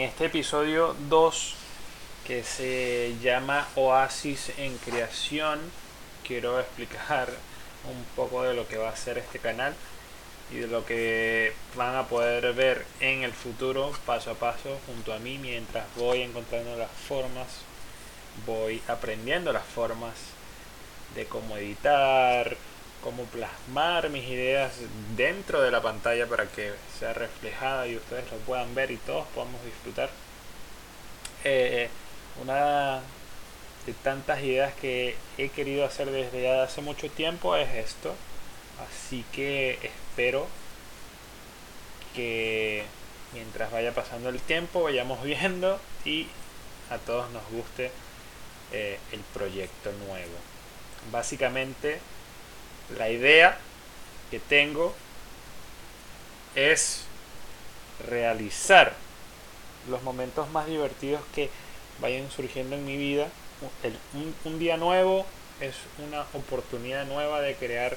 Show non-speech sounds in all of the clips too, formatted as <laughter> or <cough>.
este episodio 2 que se llama Oasis en Creación. Quiero explicar un poco de lo que va a ser este canal y de lo que van a poder ver en el futuro paso a paso junto a mí mientras voy encontrando las formas, voy aprendiendo las formas de cómo editar, cómo plasmar mis ideas dentro de la pantalla para que sea reflejada y ustedes lo puedan ver y todos podamos disfrutar. Eh, una de tantas ideas que he querido hacer desde hace mucho tiempo es esto. Así que espero que mientras vaya pasando el tiempo vayamos <laughs> viendo y a todos nos guste eh, el proyecto nuevo. Básicamente la idea que tengo es realizar los momentos más divertidos que vayan surgiendo en mi vida. un, día nuevo es una oportunidad nueva de crear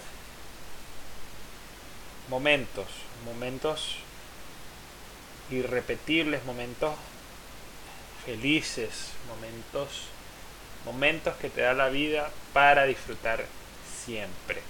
momentos, momentos irrepetibles, momentos felices, momentos, momentos que te da la vida para disfrutar siempre.